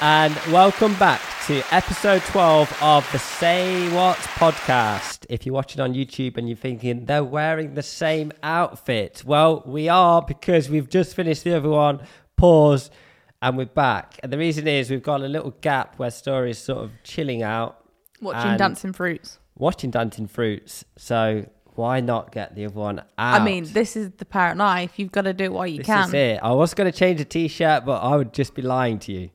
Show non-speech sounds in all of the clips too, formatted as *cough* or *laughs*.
and welcome back to episode 12 of the Say What podcast. If you're watching on YouTube and you're thinking they're wearing the same outfit, well, we are because we've just finished the other one. Pause, and we're back. And the reason is we've got a little gap where Story's sort of chilling out, Watching Dancing Fruits. watching Dancing Fruits. So why not get the other one out? I mean, this is the parent life. You've got to do it while you This can. is it. I was going to change the t-shirt, but I would just be lying to you.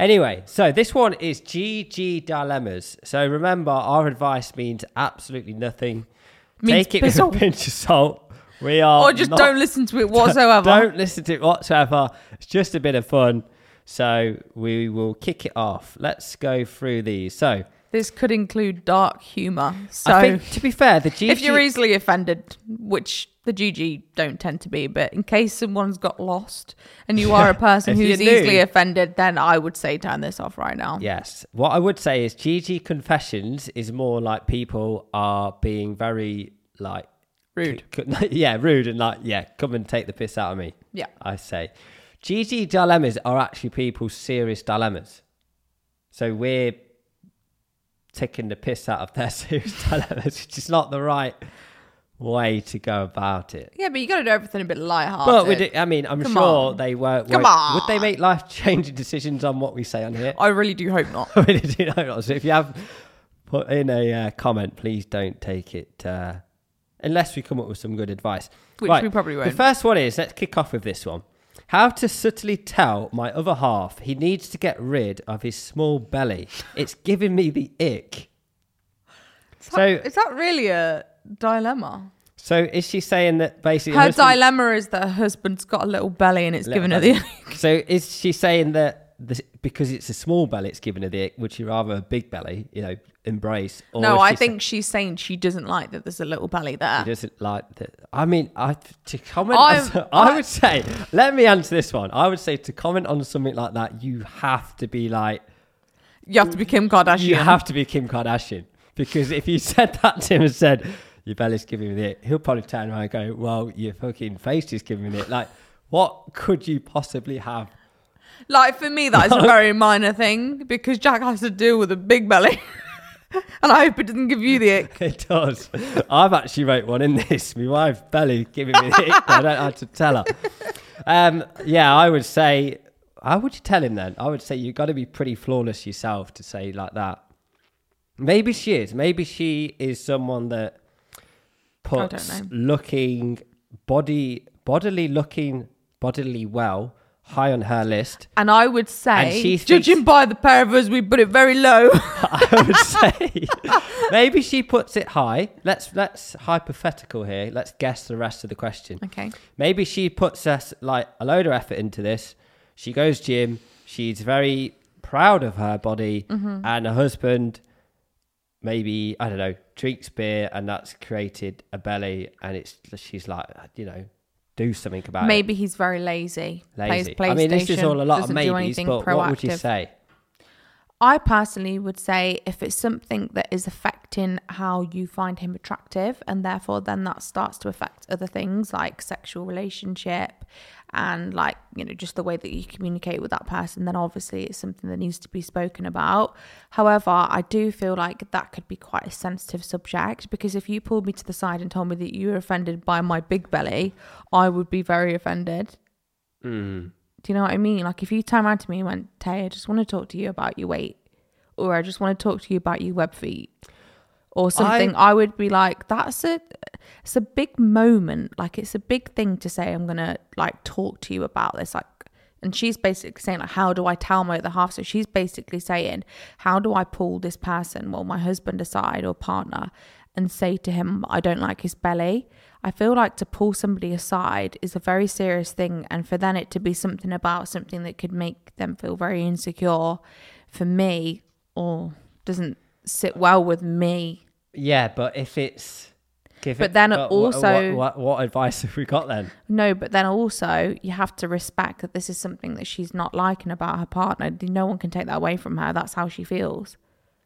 Anyway, so this one is GG dilemmas. So remember, our advice means absolutely nothing. Means Take it with a pinch of salt. We are Or just not- don't listen to it *laughs* whatsoever. Don't listen to it whatsoever. It's just a bit of fun. So we will kick it off. Let's go through these. So This could include dark humour. So think, to be fair, the GG if you're easily offended, which the GG don't tend to be, but in case someone's got lost and you are a *laughs* person who's you're new- easily offended, then I would say turn this off right now. Yes. What I would say is GG Confessions is more like people are being very like Rude. c- c- *laughs* yeah, rude and like yeah, come and take the piss out of me. Yeah. I say. GG dilemmas are actually people's serious dilemmas. So we're taking the piss out of their *laughs* serious dilemmas, which is not the right way to go about it. Yeah, but you got to do everything a bit lighthearted. But we do, I mean, I'm Come sure on. they were. Come won't- Would they make life changing decisions on what we say on here? I really do hope not. *laughs* I really do hope not. So if you have put in a uh, comment, please don't take it uh, unless we come up with some good advice. Which Right, we probably won't. The first one is let's kick off with this one. How to subtly tell my other half he needs to get rid of his small belly. It's giving me the ick. Is So- is that really a dilemma? So is she saying that basically Her husband- dilemma is that her husband's got a little belly and it's given giving her the. So is she saying that this, because it's a small belly, it's given her the ick? Would she rather a big belly, you know, embrace? Or no, I she think she's saying she doesn't like that there's a little belly there. He doesn't like that. I mean, I to comment. I I- would say, let me answer this one. I would say to comment on something like that, you have to be like, You have to be Kim Kardashian. you have to be Kim Kardashian because if you said that to him and said your belly's giving me it, he'll probably turn around and go, "Well, your fucking face is giving me it." Like, what could you possibly have? Like for me, that is a *laughs* very minor thing because Jack has to deal with a big belly, *laughs* and I hope it doesn't give you the ick. *laughs* It does. I've actually wrote one in this. My wife's belly giving me the ick. I don't have to tell her. Um, yeah, I would say. How would you tell him then? I would say you've got to be pretty flawless yourself to say like that. Maybe she is. Maybe she is someone that puts looking body bodily looking bodily well high on her list. And I would say, she judging thinks- by the pair of us, we put it very low. *laughs* I would say maybe she puts it high. Let's let's hypothetical here. Let's guess the rest of the question. okay. Maybe she puts us like a load of effort into this. She goes gym. She's very proud of her body, Mm-hmm. and her husband maybe I don't know drinks beer, and that's created a belly, and it's she's like you know do something about it. Maybe he's very lazy. Lazy. I mean, this is all a lot of maybes, but proactive. what would you say? I personally would say if it's something that is affecting how you find him attractive, and therefore then that starts to affect other things like sexual relationship and like, you know, just the way that you communicate with that person, then obviously it's something that needs to be spoken about. However, I do feel like that could be quite a sensitive subject because if you pulled me to the side and told me that you were offended by my big belly, I would be very offended. Mm. Do you know what I mean? Like if you turn around to me and went, Tay, I just want to talk to you about your weight, or I just want to talk to you about your web feet, or something, I, would be like, that's a, it's a big moment. Like it's a big thing to say. I'm gonna like talk to you about this. Like, and she's basically saying like, how do I tell my other half? So she's basically saying, how do I pull this person, well, my husband aside or partner, and say to him, I don't like his belly. I feel like to pull somebody aside is a very serious thing, and for then it to be something about something that could make them feel very insecure, for me, or doesn't sit well with me. Yeah, but if it's give But it- then wha- also- what, what, what advice have we got then? No, but then also you have to respect that this is something that she's not liking about her partner. No one can take that away from her. That's how she feels.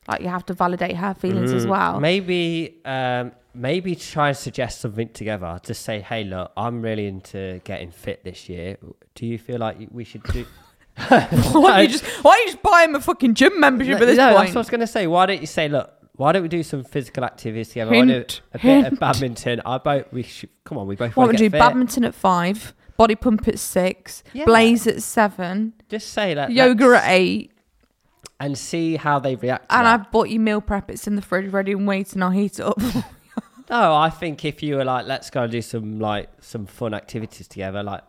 Like you have to validate her feelings as well. Mm, Maybe, um, maybe try and suggest something together. Just say, hey, look, I'm really into getting fit this year. Do you feel like we should do? *laughs* why don't you just why don't you just buy him a fucking gym membership at this no, point? that's what I was going to say. Why don't you say, look, why don't we do some physical activities together? Why Hint, a bit of badminton? I both we should, come on, we both What want would to you get do? fit. Badminton at five, body pump at six, Yeah. blaze at seven, Just say that. yoga let's- at eight, and see how they react. To and that. I've bought you meal prep. It's in the fridge, ready and waiting. I'll heat it up. *laughs* No, I think if you were like, let's go and do some like some fun activities together, like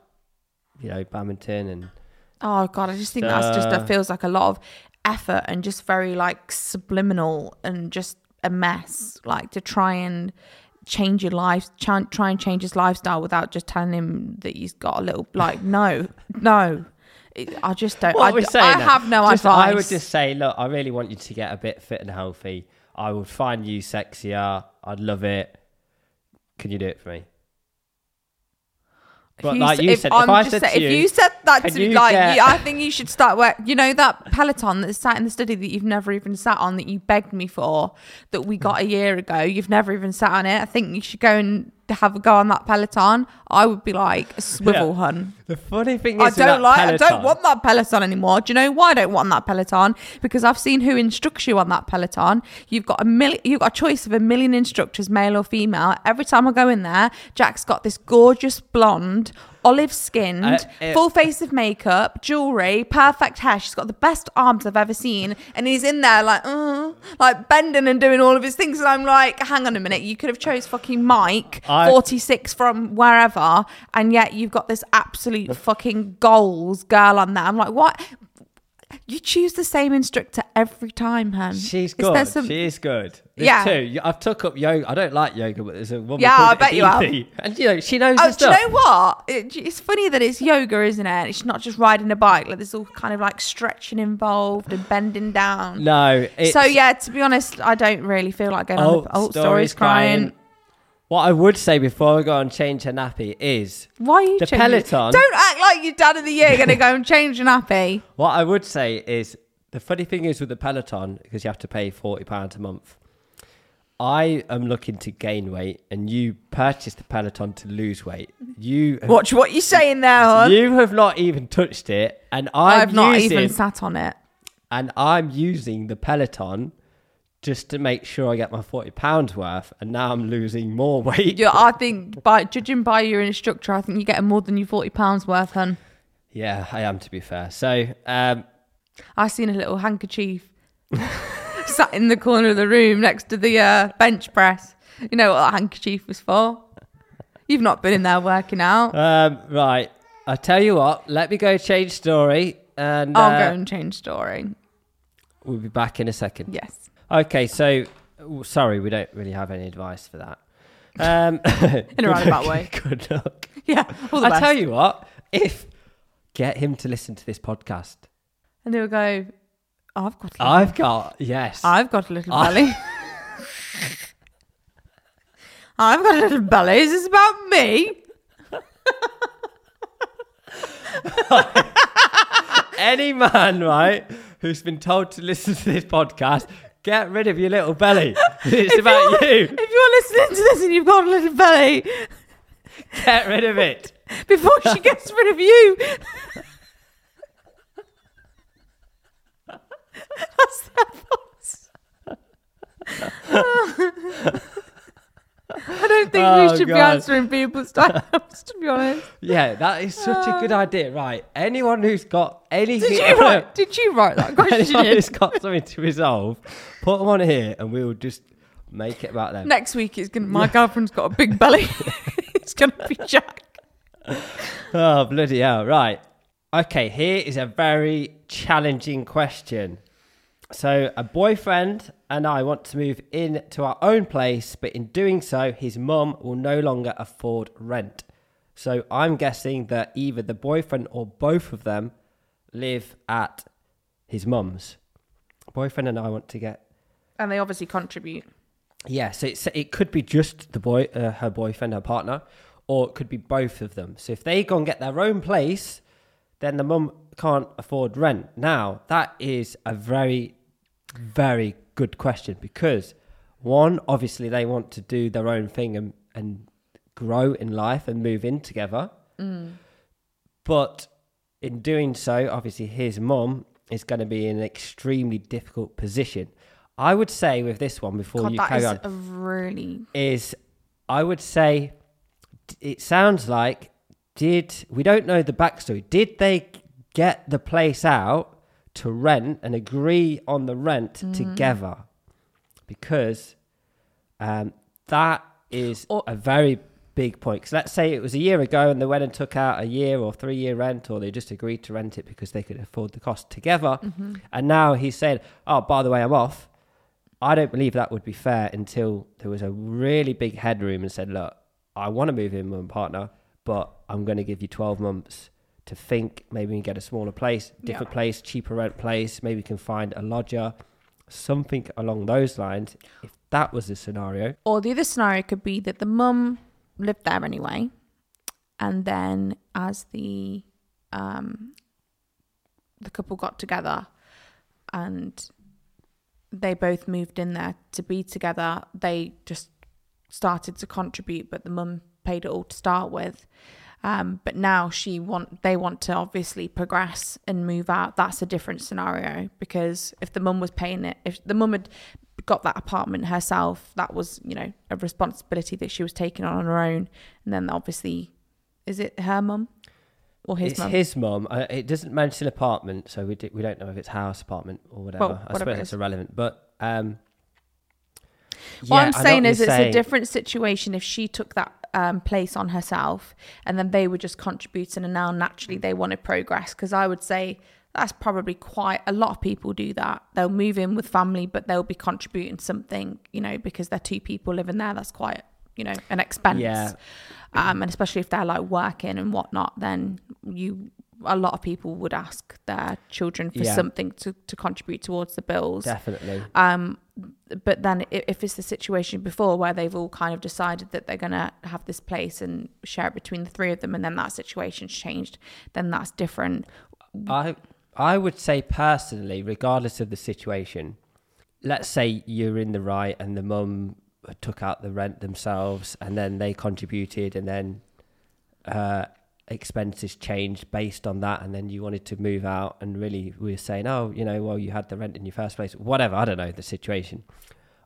you know, badminton and oh god, I just think that's just Uh. that feels like a lot of effort and just very like subliminal and just a mess. Like to try and change your life, try, try and change his lifestyle without just telling him that he's got a little like no, no. I just don't. What I, we're d- saying I then, have no just- advice. I would just say, look, I really want you to get a bit fit and healthy. I would find you sexier. I'd love it. Can you do it for me? If But you like you if said, if I just said say- to if you, you said that to me, like, get- you- I think you should start work. You know that Peloton that sat in the study that you've never even sat on that you begged me for that we mm. got a year ago. You've never even sat on it. I think you should go and have a go on that Peloton. I would be like a swivel Yeah. hun. The funny thing is, I don't like. I don't want that Peloton anymore. Do you know why I don't want that Peloton? Because I've seen who instructs you on that Peloton. You've got a million. You've got a choice of a million instructors, male or female. Every time I go in there, Jack's got this gorgeous blonde. Olive skinned, Uh, uh, full face of makeup, jewelry, perfect hair. She's got the best arms I've ever seen, and he's in there like, uh, like bending and doing all of his things. And I'm like, hang on a minute, you could have chose fucking Mike, I- 46 from wherever, and yet you've got this absolute fucking goals girl on there. I'm like, what? You choose the same instructor every time, hun. She's good. some- She is good. There's Yeah. two. I've took up yoga. I don't like yoga, but there's a woman Yeah, I bet you are. *laughs* And you know, she knows Oh, do stuff. you know what? It, it's funny that it's yoga, isn't it? It's not just riding a bike. Like there's all kind of like stretching involved and bending down. No. It's, so yeah, to be honest, I don't really feel like going on. Oh, The, oh, stories crying. What I would say before I go and change her nappy is Why are you The changing? Peloton- Don't act like your dad of the year going to go and *laughs* change an nappy. what I would say is the funny thing is with the Peloton because you have to pay forty pounds a month. I am looking to gain weight, and you purchased the Peloton to lose weight. You Watch what you're saying there, hon. you have not even touched it, and I'm I've not using, even sat on it. and I'm using the Peloton just to make sure I get my forty pounds worth, and now I'm losing more *laughs* weight. Yeah, I think by judging by your instructor, I think you're getting more than your forty pounds worth, hun. Yeah, I am to be fair. So, um, I seen a little handkerchief *laughs* sat in the corner of the room next to the uh, bench press. You know what that handkerchief was for? You've not been in there working out. um, right. I tell you what. Let me go change story, and I'll uh, go and change story. we'll be back in a second. Yes. Okay, so sorry, we don't really have any advice for that. Um, *laughs* In a roundabout *laughs* way. Good luck. *laughs* Yeah. All the I best. tell you what, if get him to listen to this podcast, And they'll go, I've got a little, I've got yes, I've got a little I- belly. I've got a little belly. Is this about me? any man right who's been told to listen to this podcast, get rid of your little belly. *laughs* *laughs* It's about you. If you're listening to this and you've got a little belly, Get rid of it. *laughs* before she gets rid of you. That's their voice. I don't think Oh, we should be answering people's *laughs* dialogues, to be honest. Yeah, that is such a good uh. idea. Right, anyone who's got anything, Did you write? Did you write that *laughs* question? anyone who's got something to resolve, put them on here, and we will just make it about them. Next week, it's gonna. My girlfriend's got a big *laughs* belly. it's gonna be Jack. Oh, bloody hell. Right. Okay, here is a very challenging question. So, a boyfriend and I want to move into our own place, but in doing so, his mum will no longer afford rent. So, I'm guessing that either the boyfriend or both of them live at his mum's. Boyfriend and I want to get And they obviously contribute. yeah, so it could be just the boy, uh, her boyfriend, her partner, or it could be both of them. So if they go and get their own place, then the mum can't afford rent. Now that is a very, very good question because one, obviously they want to do their own thing and and grow in life and move in together, mm. but in doing so, obviously his mom is going to be in an extremely difficult position. I would say with this one before God, you that carry is on a really is I would say it sounds like did we don't know the backstory. Did they get the place out to rent and agree on the rent Mm. together? Because um, that is Or- a very big point. Because let's say it was a year ago and they went and took out a year or three year rent, or they just agreed to rent it because they could afford the cost together. Mm-hmm. And now he's saying, "Oh, by the way, I'm off." I don't believe that would be fair until there was a really big headroom and said, "Look, I want to move in with my partner, but I'm going to give you 12 months to think. Maybe we can get a smaller place, different place, cheaper rent place. Maybe we can find a lodger, something along those lines." If that was the scenario, Or the other scenario could be that the mum lived there anyway, and then as the um, the couple got together and they both moved in there to be together, they just started to contribute, but the mum paid it all to start with. Um, but now she want they want to obviously progress and move out. That's a different scenario because if the mum was paying it, if the mum had got that apartment herself, that was you know a responsibility that she was taking on on her own. And then obviously, is it her mum or his it's mum? his mum. Uh, it doesn't mention apartment, so we d- we don't know if it's house, apartment, or whatever. Well, I whatever suppose it it's irrelevant. But um, what yeah, I'm saying is, it's saying. a different situation if she took that um, place on herself and then they were just contributing, and now naturally they want to progress. Because I would say that's probably quite a lot of people do that. They'll move in with family, but they'll be contributing something, you know, because they're two people living there. That's quite, you know, an expense. Yeah. Um, and especially if they're like working and whatnot, then you a lot of people would ask their children for Yeah. something to, to contribute towards the bills. Definitely. Um, but then if it's the situation before where they've all kind of decided that they're going to have this place and share it between the three of them, and then that situation's changed, then that's different. I I would say personally, regardless of the situation, let's say you're in the right and the mum took out the rent themselves and then they contributed and then uh, expenses changed based on that and then you wanted to move out and really we were saying, oh, you know, well, you had the rent in your first place, whatever, I don't know the situation.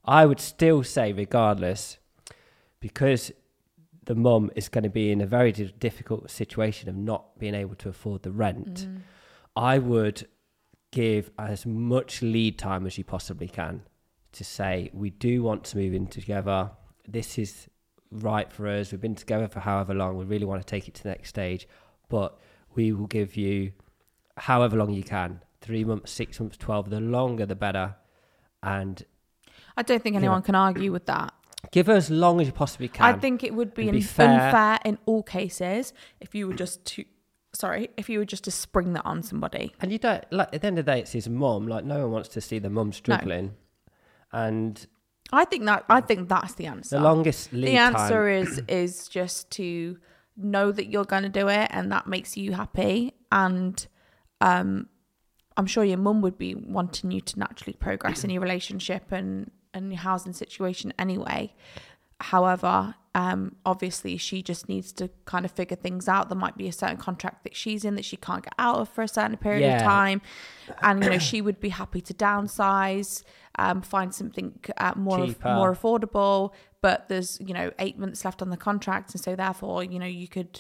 I would still say, regardless, because the mum is going to be in a very difficult situation of not being able to afford the rent. Mm. I would give as much lead time as you possibly can to say we do want to move in together. This is right for us. We've been together for however long. We really want to take it to the next stage, but we will give you however long you can. Three months, six months, twelve. The longer, the better. And I don't think anyone can argue with that. give her as long as you possibly can. I think it would be, And be fair. unfair in all cases if you were just to, sorry, if you were just to spring that on somebody. And you don't like at the end of the day, it's his mum. Like no one wants to see the mum struggling. And I think that I think that's the answer. the longest lead the answer time. is is just to know that you're going to do it and that makes you happy and um i'm sure your mum would be wanting you to naturally progress in your relationship and and your housing situation anyway however um obviously she just needs to kind of figure things out there might be a certain contract that she's in that she can't get out of for a certain period Yeah. of time and you know she would be happy to downsize um find something uh, more Cheaper. more affordable but there's you know eight months left on the contract and so therefore you know you could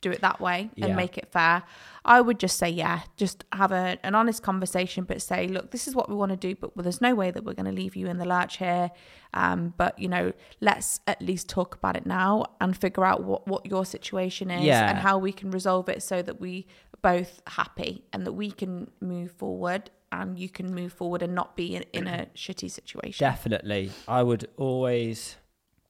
do it that way and Yeah. make it fair i would just say yeah just have a, an honest conversation but say look this is what we want to do but well, there's no way that we're going to leave you in the lurch here um, but you know let's at least talk about it now and figure out what, what your situation is Yeah. and how we can resolve it so that we are both happy and that we can move forward and you can move forward and not be in, in a shitty situation Definitely. I would always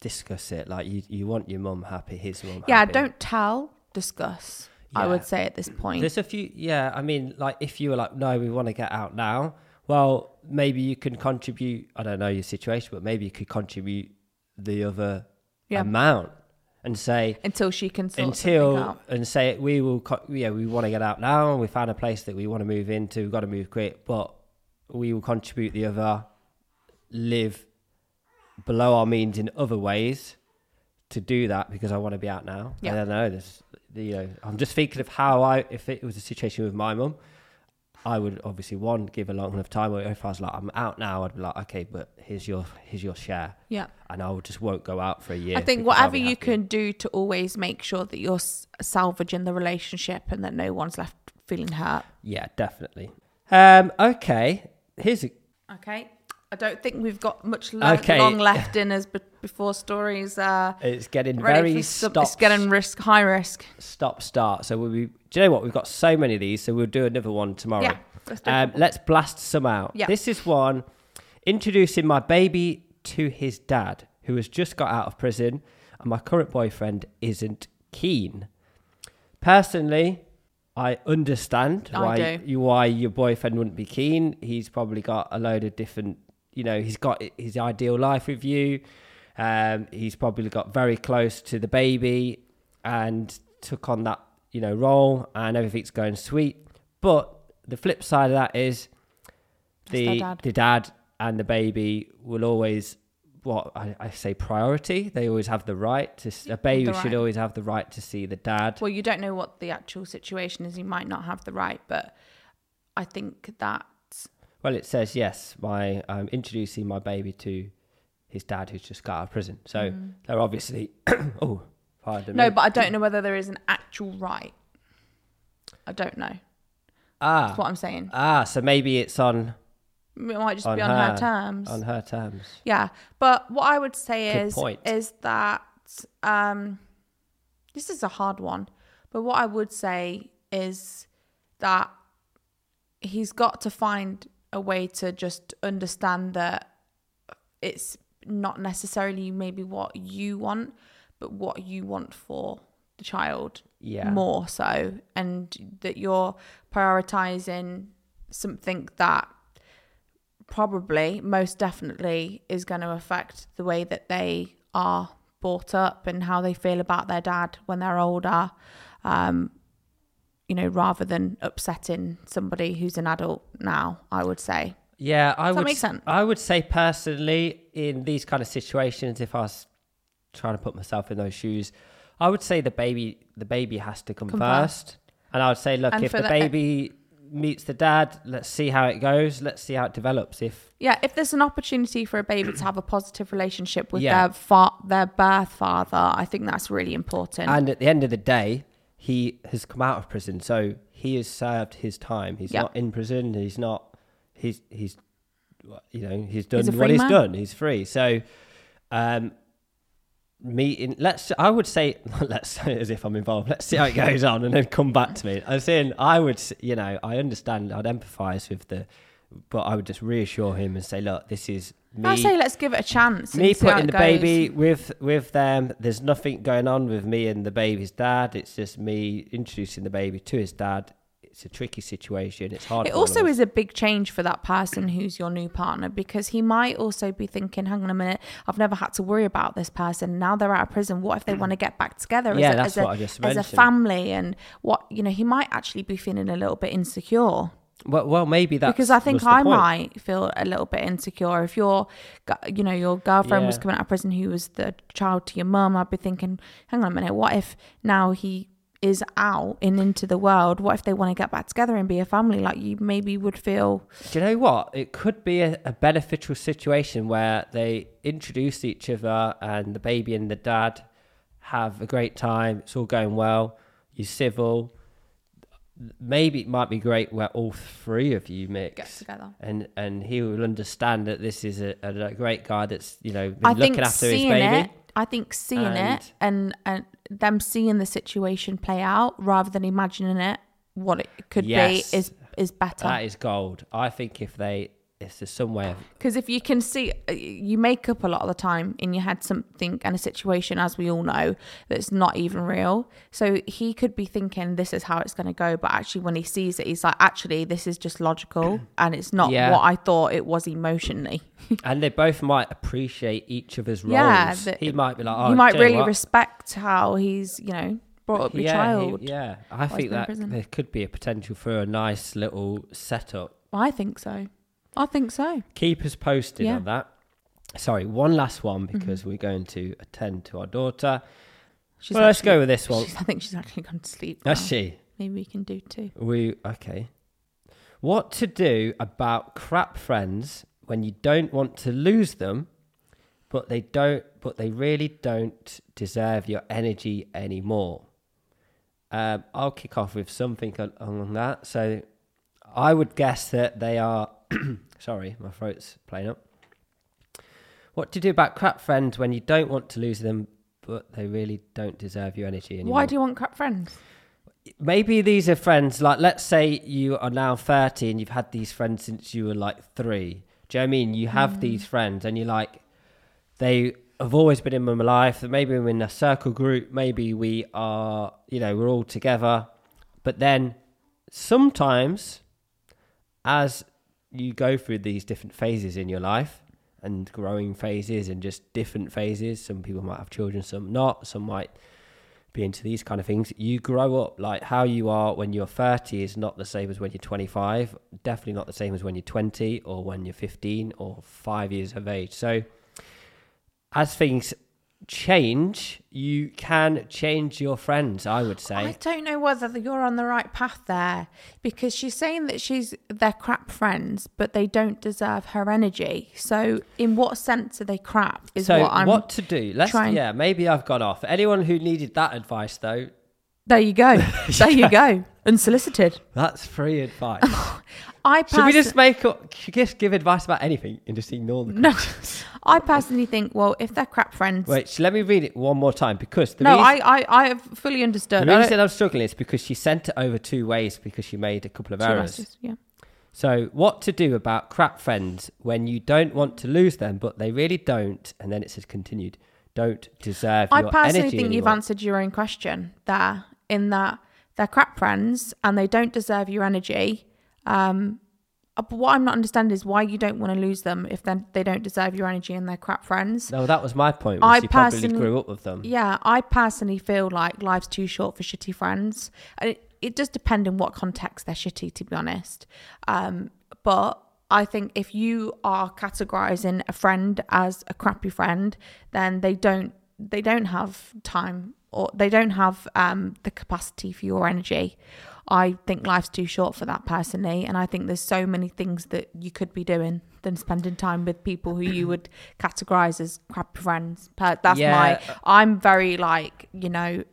discuss it. Like you, you want your mum happy, his mum Yeah, happy. don't tell, discuss. I would say at this point. There's a few, yeah. I mean, like if you were like, no, we want to get out now. Well, maybe you can contribute. I don't know your situation, but maybe you could contribute the other Yeah. amount and say until she can until and say we will. Co- yeah, we want to get out now. We found a place that we want to move into. We've got to move quick, but we will contribute the other. Live below our means in other ways to do that because I want to be out now. Yeah. I don't know. This, you know, I'm just thinking of how I, if it was a situation with my mum, I would obviously one give a long enough time. Or if I was like, I'm out now, I'd be like, okay, but here's your here's your share, Yeah. and I would just won't go out for a year. I think whatever you happy. can do to always make sure that you're salvaging the relationship and that no one's left feeling hurt. Yeah, definitely. Um, okay, here's a Okay. I don't think we've got much le- Okay. long left in us be- before stories uh it's getting very some, stop it's getting risk high risk. stop start. So we'll be. Do you know what? We've got so many of these, so we'll do another one tomorrow. Yeah. Let's Um, let's blast some out. Yeah. This is one introducing my baby to his dad, who has just got out of prison, and my current boyfriend isn't keen. Personally, I understand I why you why your boyfriend wouldn't be keen. He's probably got a load of different, you know, he's got his ideal life with you. Um, he's probably got very close to the baby and took on that, you know, role, and everything's going sweet. But the flip side of that is the dad. the dad and the baby will always what I, I say priority. They always have the right to a baby The should always have the right to see the dad. Well, you don't know what the actual situation is. You might not have the right, but I think that Well, it says yes. My I'm introducing my baby to his dad, who's just got out of prison. So they're obviously *coughs* oh, pardon Mm. no, me. but I don't know whether there is an actual right. I don't know. ah That's what I'm saying. ah. So maybe it's on It might just on be on her, her- terms. on her terms. Yeah, but what I would say Good is point. is that um, this is a hard one. But what I would say is that he's got to find a way to just understand that it's not necessarily maybe what you want, but what you want for the child Yeah. more so, and that you're prioritizing something that probably most definitely is going to affect the way that they are brought up and how they feel about their dad when they're older um you know rather than upsetting somebody who's an adult now i would say Yeah, I Does that would. make sense? I would say personally, in these kind of situations, if I was trying to put myself in those shoes, I would say the baby, the baby has to come, Come first, and I would say, look, And if the the- uh, baby meets the dad, let's see how it goes. Let's see how it develops. If yeah if there's an opportunity for a baby to have a positive relationship with Yeah. their fa- their birth father i think that's really important and at the end of the day, he has come out of prison, so he has served his time. He's Yeah. not in prison. He's not. He's he's, you know, he's done He's what he's man. done. He's free. So, um, meeting. Let's. I would say. *laughs* Let's say as if I'm involved. Let's see how it goes on, and then come back to me. I'm saying I would. You know, I understand. I'd empathise with the, but I would just reassure him and say, look, this is me i say let's give it a chance me and see how putting the goes. baby with with them there's nothing going on with me and the baby's dad it's just me introducing the baby to his dad it's a tricky situation it's hard It for all of also is a big change for that person who's your new partner because he might also be thinking, hang on a minute, I've never had to worry about this person. Now they're out of prison. What if they want to get back together Yeah, as, a, that's as, what I just as a family? And what, you know, he might actually be feeling a little bit insecure well, well maybe that's because I think I point. might feel a little bit insecure if your, you know, your girlfriend was coming out of prison who was the child to your mum. I'd be thinking, hang on a minute, what if now he is out and into the world? What if they want to get back together and be a family? Like you maybe would feel do you know what it could be a, a beneficial situation where they introduce each other and the baby and the dad have a great time it's all going well you're civil maybe it might be great where all three of you mix get together. and and he will understand that this is a, a, great guy that's you know been I looking after his baby. it, I think seeing And- it and and them seeing the situation play out rather than imagining it what it could Yes. be is is better. That is gold. I think if they, there's some way of Because if you can see, uh, you make up a lot of the time in your head something and a situation, as we all know, that's not even real. So he could be thinking this is how it's going to go, but actually, when he sees it, he's like, actually, this is just logical *clears throat* and it's not Yeah. what I thought it was emotionally. *laughs* and they both might appreciate each other's roles. Yeah, he might be like, oh, you might really what? respect how he's, you know, brought up your yeah, he- child. yeah, I think that there could be a potential for a nice little setup. I think so. I think so. Keep us posted Yeah. on that. Sorry, one last one Mm-hmm. because we're going to attend to our daughter. She's well, let's go with this one. I think she's actually gone to sleep. That's now. she. Maybe we can do two. We okay. What to do about crap friends when you don't want to lose them, but they don't but they really don't deserve your energy anymore. Um, I'll kick off with something on, on that. So I would guess that they are *clears throat* sorry, my throat's playing up. What to do about crap friends when you don't want to lose them, but they really don't deserve your energy anymore? Why do you want crap friends? maybe these are friends like let's say you are now 30 and you've had these friends since you were like three do you know what i mean you have mm. these friends and you're like they have always been in my life maybe we're in a circle group maybe we are you know we're all together but then sometimes as you go through these different phases in your life and growing phases and just different phases some people might have children some not some might be into these kind of things. You grow up like how you are when you're 30 is not the same as when you're 25, definitely not the same as when you're 20 or when you're 15 or 5 years of age. So as things change, you can change your friends, I would say. I don't know whether you're on the right path there because she's saying that she's they're crap friends, but they don't deserve her energy. So, in what sense are they crap? Is so what I'm. what to do? Let's trying- yeah, maybe I've gone off. Anyone who needed that advice though, There you go. *laughs* There you go. Unsolicited. that's free advice. *laughs* I Should we just make up just give advice about anything and just ignore the no. *laughs* I personally think, well, if they're crap friends, Wait, sh- let me read it one more time because the no, reason- I, I, I have fully understood. The reason I'm struggling is because she sent it over two ways because she made a couple of errors. S's, yeah. So, what to do about crap friends when you don't want to lose them, but they really don't, and then it says continued, don't deserve I personally think you've answered your own question there, in that they're crap friends and they don't deserve your energy. Um, uh, but what I'm not understanding is why you don't want to lose them if then they don't deserve your energy and they're crap friends. No, that was my point. I Was she probably personally- grew up with them. Yeah, I personally feel like life's too short for shitty friends. It, it does depend in what context they're shitty, to be honest. Um, but I think if you are categorizing a friend as a crappy friend, then they don't they don't have time or they don't have um, the capacity for your energy. I think life's too short for that personally, and I think there's so many things that you could be doing than spending time with people who you would *clears throat* categorize as crappy friends. That's Yeah. my. I'm very like you know.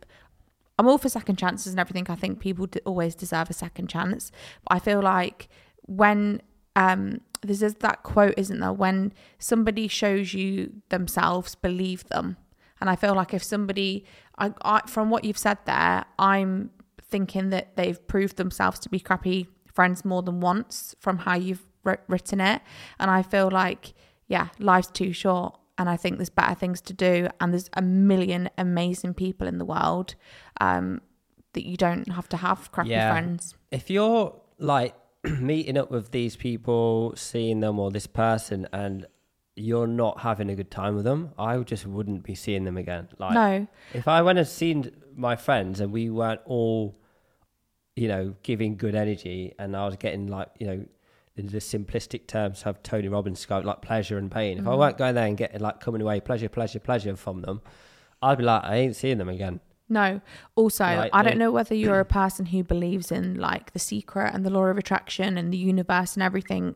I'm all for second chances and everything. I think people d- always deserve a second chance. But I feel like when um, there's this- that quote, isn't there? When somebody shows you themselves, believe them. And I feel like if somebody, I, I, from what you've said there, I'm thinking that they've proved themselves to be crappy friends more than once from how you've written it. And I feel like, yeah, life's too short. And I think there's better things to do. And there's a million amazing people in the world um, that you don't have to have crappy Yeah. friends. If you're like *clears throat* meeting up with these people, seeing them or this person, and you're not having a good time with them, I just wouldn't be seeing them again. Like, no, If I went and seen my friends and we weren't all, you know, giving good energy and I was getting like, you know, in the simplistic terms have Tony Robbins go like pleasure and pain. If I Mhm. weren't going there and getting like coming away pleasure, pleasure, pleasure from them, I'd be like, I ain't seeing them again. No. Also, Like, I don't know whether you're a person who believes in like the secret and the law of attraction and the universe and everything.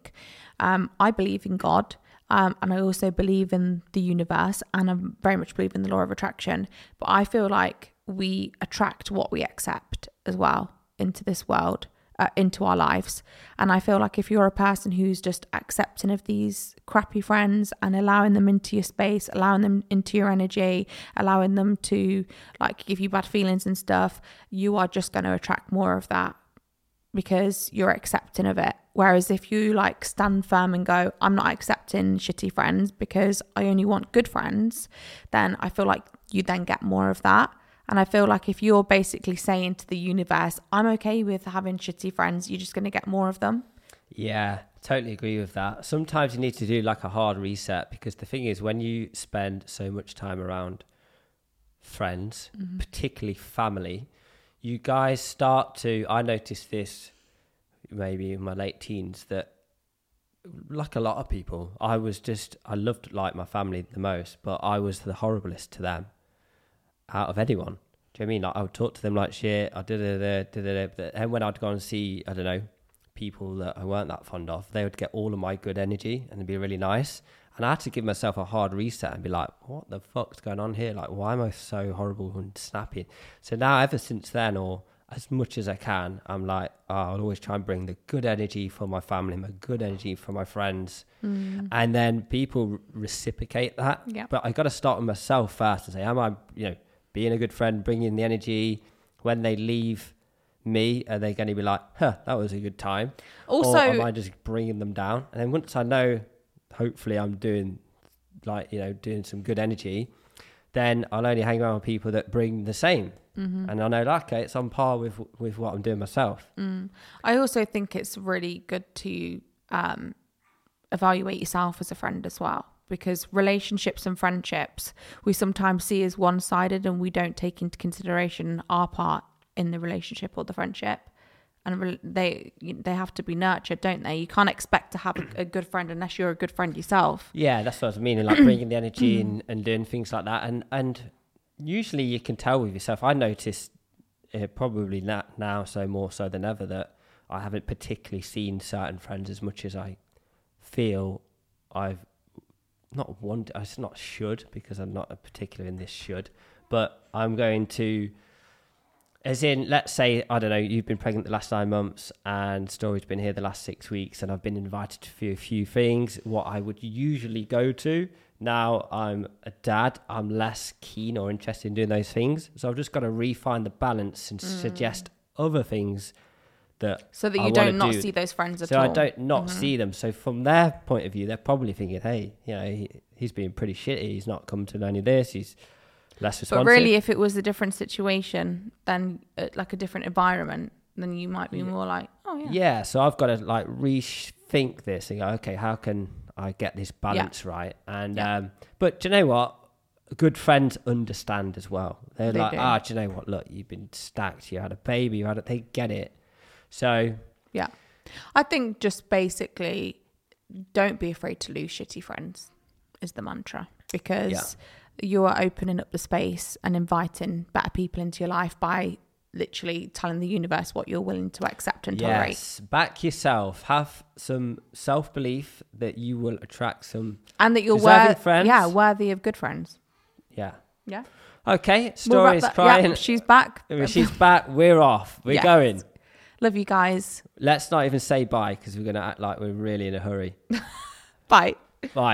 Um, I believe in God. Um, and I also believe in the universe and I very much believe in the law of attraction. But I feel like we attract what we accept as well into this world, uh, into our lives. And I feel like if you're a person who's just accepting of these crappy friends and allowing them into your space, allowing them into your energy, allowing them to like give you bad feelings and stuff, you are just going to attract more of that because you're accepting of it. Whereas if you like stand firm and go, I'm not accepting shitty friends because I only want good friends, then I feel like you then get more of that. And I feel like if you're basically saying to the universe, I'm okay with having shitty friends, you're just going to get more of them. Yeah, totally agree with that. Sometimes you need to do like a hard reset because the thing is, when you spend so much time around friends, mm-hmm. particularly family, you guys start to. I noticed this maybe in my late teens that, like a lot of people, I was just, I loved like my family the most, but I was the horriblest to them. out of anyone. Do you know I mean? Like I would talk to them like shit. I did it, did it, and when I'd go and see, I don't know, people that I weren't that fond of, they would get all of my good energy and it'd be really nice. And I had to give myself a hard reset and be like, what the fuck's going on here? Like, why am I so horrible and snappy? So now, ever since then, or as much as I can, I'm like, oh, I'll always try and bring the good energy for my family, my good energy for my friends. Mm. And then people reciprocate that. Yeah. But I got to start with myself first and say, am I, you know, being a good friend, bringing the energy when they leave me? Are they going to be like, huh, that was a good time? Also, or am I just bringing them down? And then once I know hopefully I'm doing like you know doing some good energy, then I'll only hang around with people that bring the same. Mm-hmm. And I know, okay, it's on par with with what I'm doing myself. Mm. I also think it's really good to um, evaluate yourself as a friend as well, because relationships and friendships we sometimes see as one sided, and we don't take into consideration our part in the relationship or the friendship and they they have to be nurtured, don't they? You can't expect to have a, a, good friend unless you're a good friend yourself. Yeah, that's what I was meaning, like *coughs* bringing the energy and, and doing things like that. And and usually you can tell with yourself. I noticed uh, probably not now so more so than ever that I haven't particularly seen certain friends as much as I feel I've not wanted. It's not should because I'm not a particular in this should, but I'm going to as in, let's say, I don't know, you've been pregnant the last nine months and Story's been here the last six weeks and I've been invited to a few things, what I would usually go to. Now I'm a dad, I'm less keen or interested in doing those things. So I've just got to refine the balance and mm. suggest other things that so that you I don't not do. see those friends at so all. So I don't not mm-hmm. see them. So from their point of view, they're probably thinking, hey, you know, he, he's being pretty shitty. He's not come to any of this. He's less responsive. But really, if it was a different situation, then uh, like a different environment, then you might be yeah. more like, oh yeah. Yeah. So I've got to like rethink this and go, okay, how can I get this balance yeah. right? And yeah. um, but do you know what? Good friends understand as well. They're they like, do. ah, do you know what? Look, you've been stacked. You had a baby. You had a. They get it. So yeah, I think just basically, don't be afraid to lose shitty friends is the mantra because you're opening up the space and inviting better people into your life by literally telling the universe what you're willing to accept and tolerate. Yes, back yourself. Have some self belief that you will attract some and that you're worthy friends. Yeah, worthy of good friends. Yeah. Yeah. Okay, story is crying. Yeah, she's back. *laughs* she's back. We're off. We're yes. going. Love you guys. Let's not even say bye because we're going to act like we're really in a hurry. *laughs* bye. Bye.